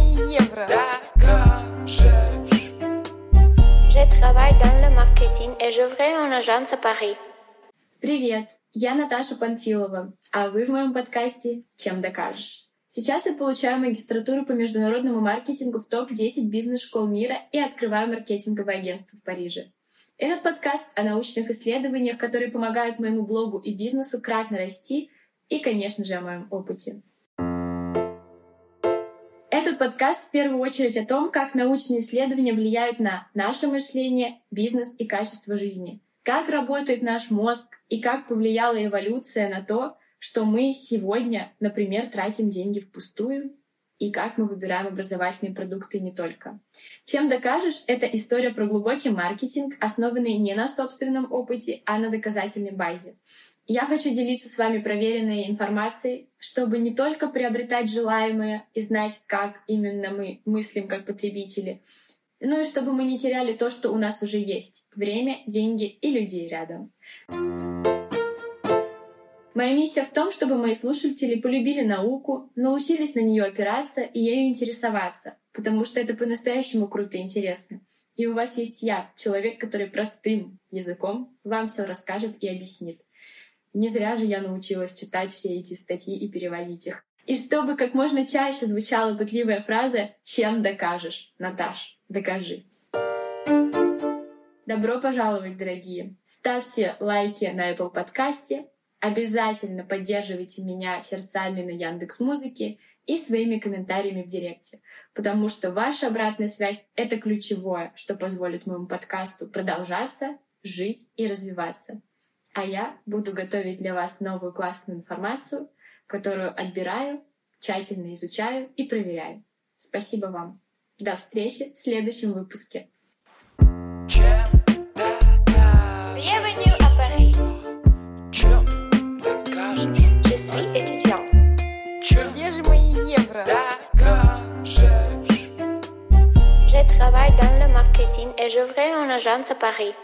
мои евро. Докажешь. Je travaille dans le marketing et je vais en agence. Привет, я Наташа Панфилова, а вы в моем подкасте «Чем докажешь?». Сейчас я получаю магистратуру по международному маркетингу в топ-10 бизнес-школ мира и открываю маркетинговое агентство в Париже. Этот подкаст о научных исследованиях, которые помогают моему блогу и бизнесу кратно расти, и, конечно же, о моем опыте. Этот подкаст в первую очередь о том, как научные исследования влияют на наше мышление, бизнес и качество жизни, как работает наш мозг и как повлияла эволюция на то, что мы сегодня, например, тратим деньги впустую, и как мы выбираем образовательные продукты не только. Чем докажешь, это история про глубокий маркетинг, основанный не на собственном опыте, а на доказательной базе. Я хочу делиться с вами проверенной информацией, чтобы не только приобретать желаемое и знать, как именно мы мыслим как потребители, ну и чтобы мы не теряли то, что у нас уже есть — время, деньги и людей рядом. Моя миссия в том, чтобы мои слушатели полюбили науку, научились на нее опираться и ею интересоваться, потому что это по-настоящему круто и интересно. И у вас есть я, человек, который простым языком вам все расскажет и объяснит. Не зря же я научилась читать все эти статьи и переводить их. И чтобы как можно чаще звучала пытливая фраза «Чем докажешь, Наташ? Докажи». Добро пожаловать, дорогие! Ставьте лайки на Apple подкасте, Обязательно поддерживайте меня сердцами на Яндекс Музыке и своими комментариями в Директе, потому что ваша обратная связь — это ключевое, что позволит моему подкасту продолжаться, жить и развиваться. А я буду готовить для вас новую классную информацию, которую отбираю, тщательно изучаю и проверяю. Спасибо вам. До встречи в следующем выпуске. Je travaille dans le marketing et j'ouvrais une agence à Paris.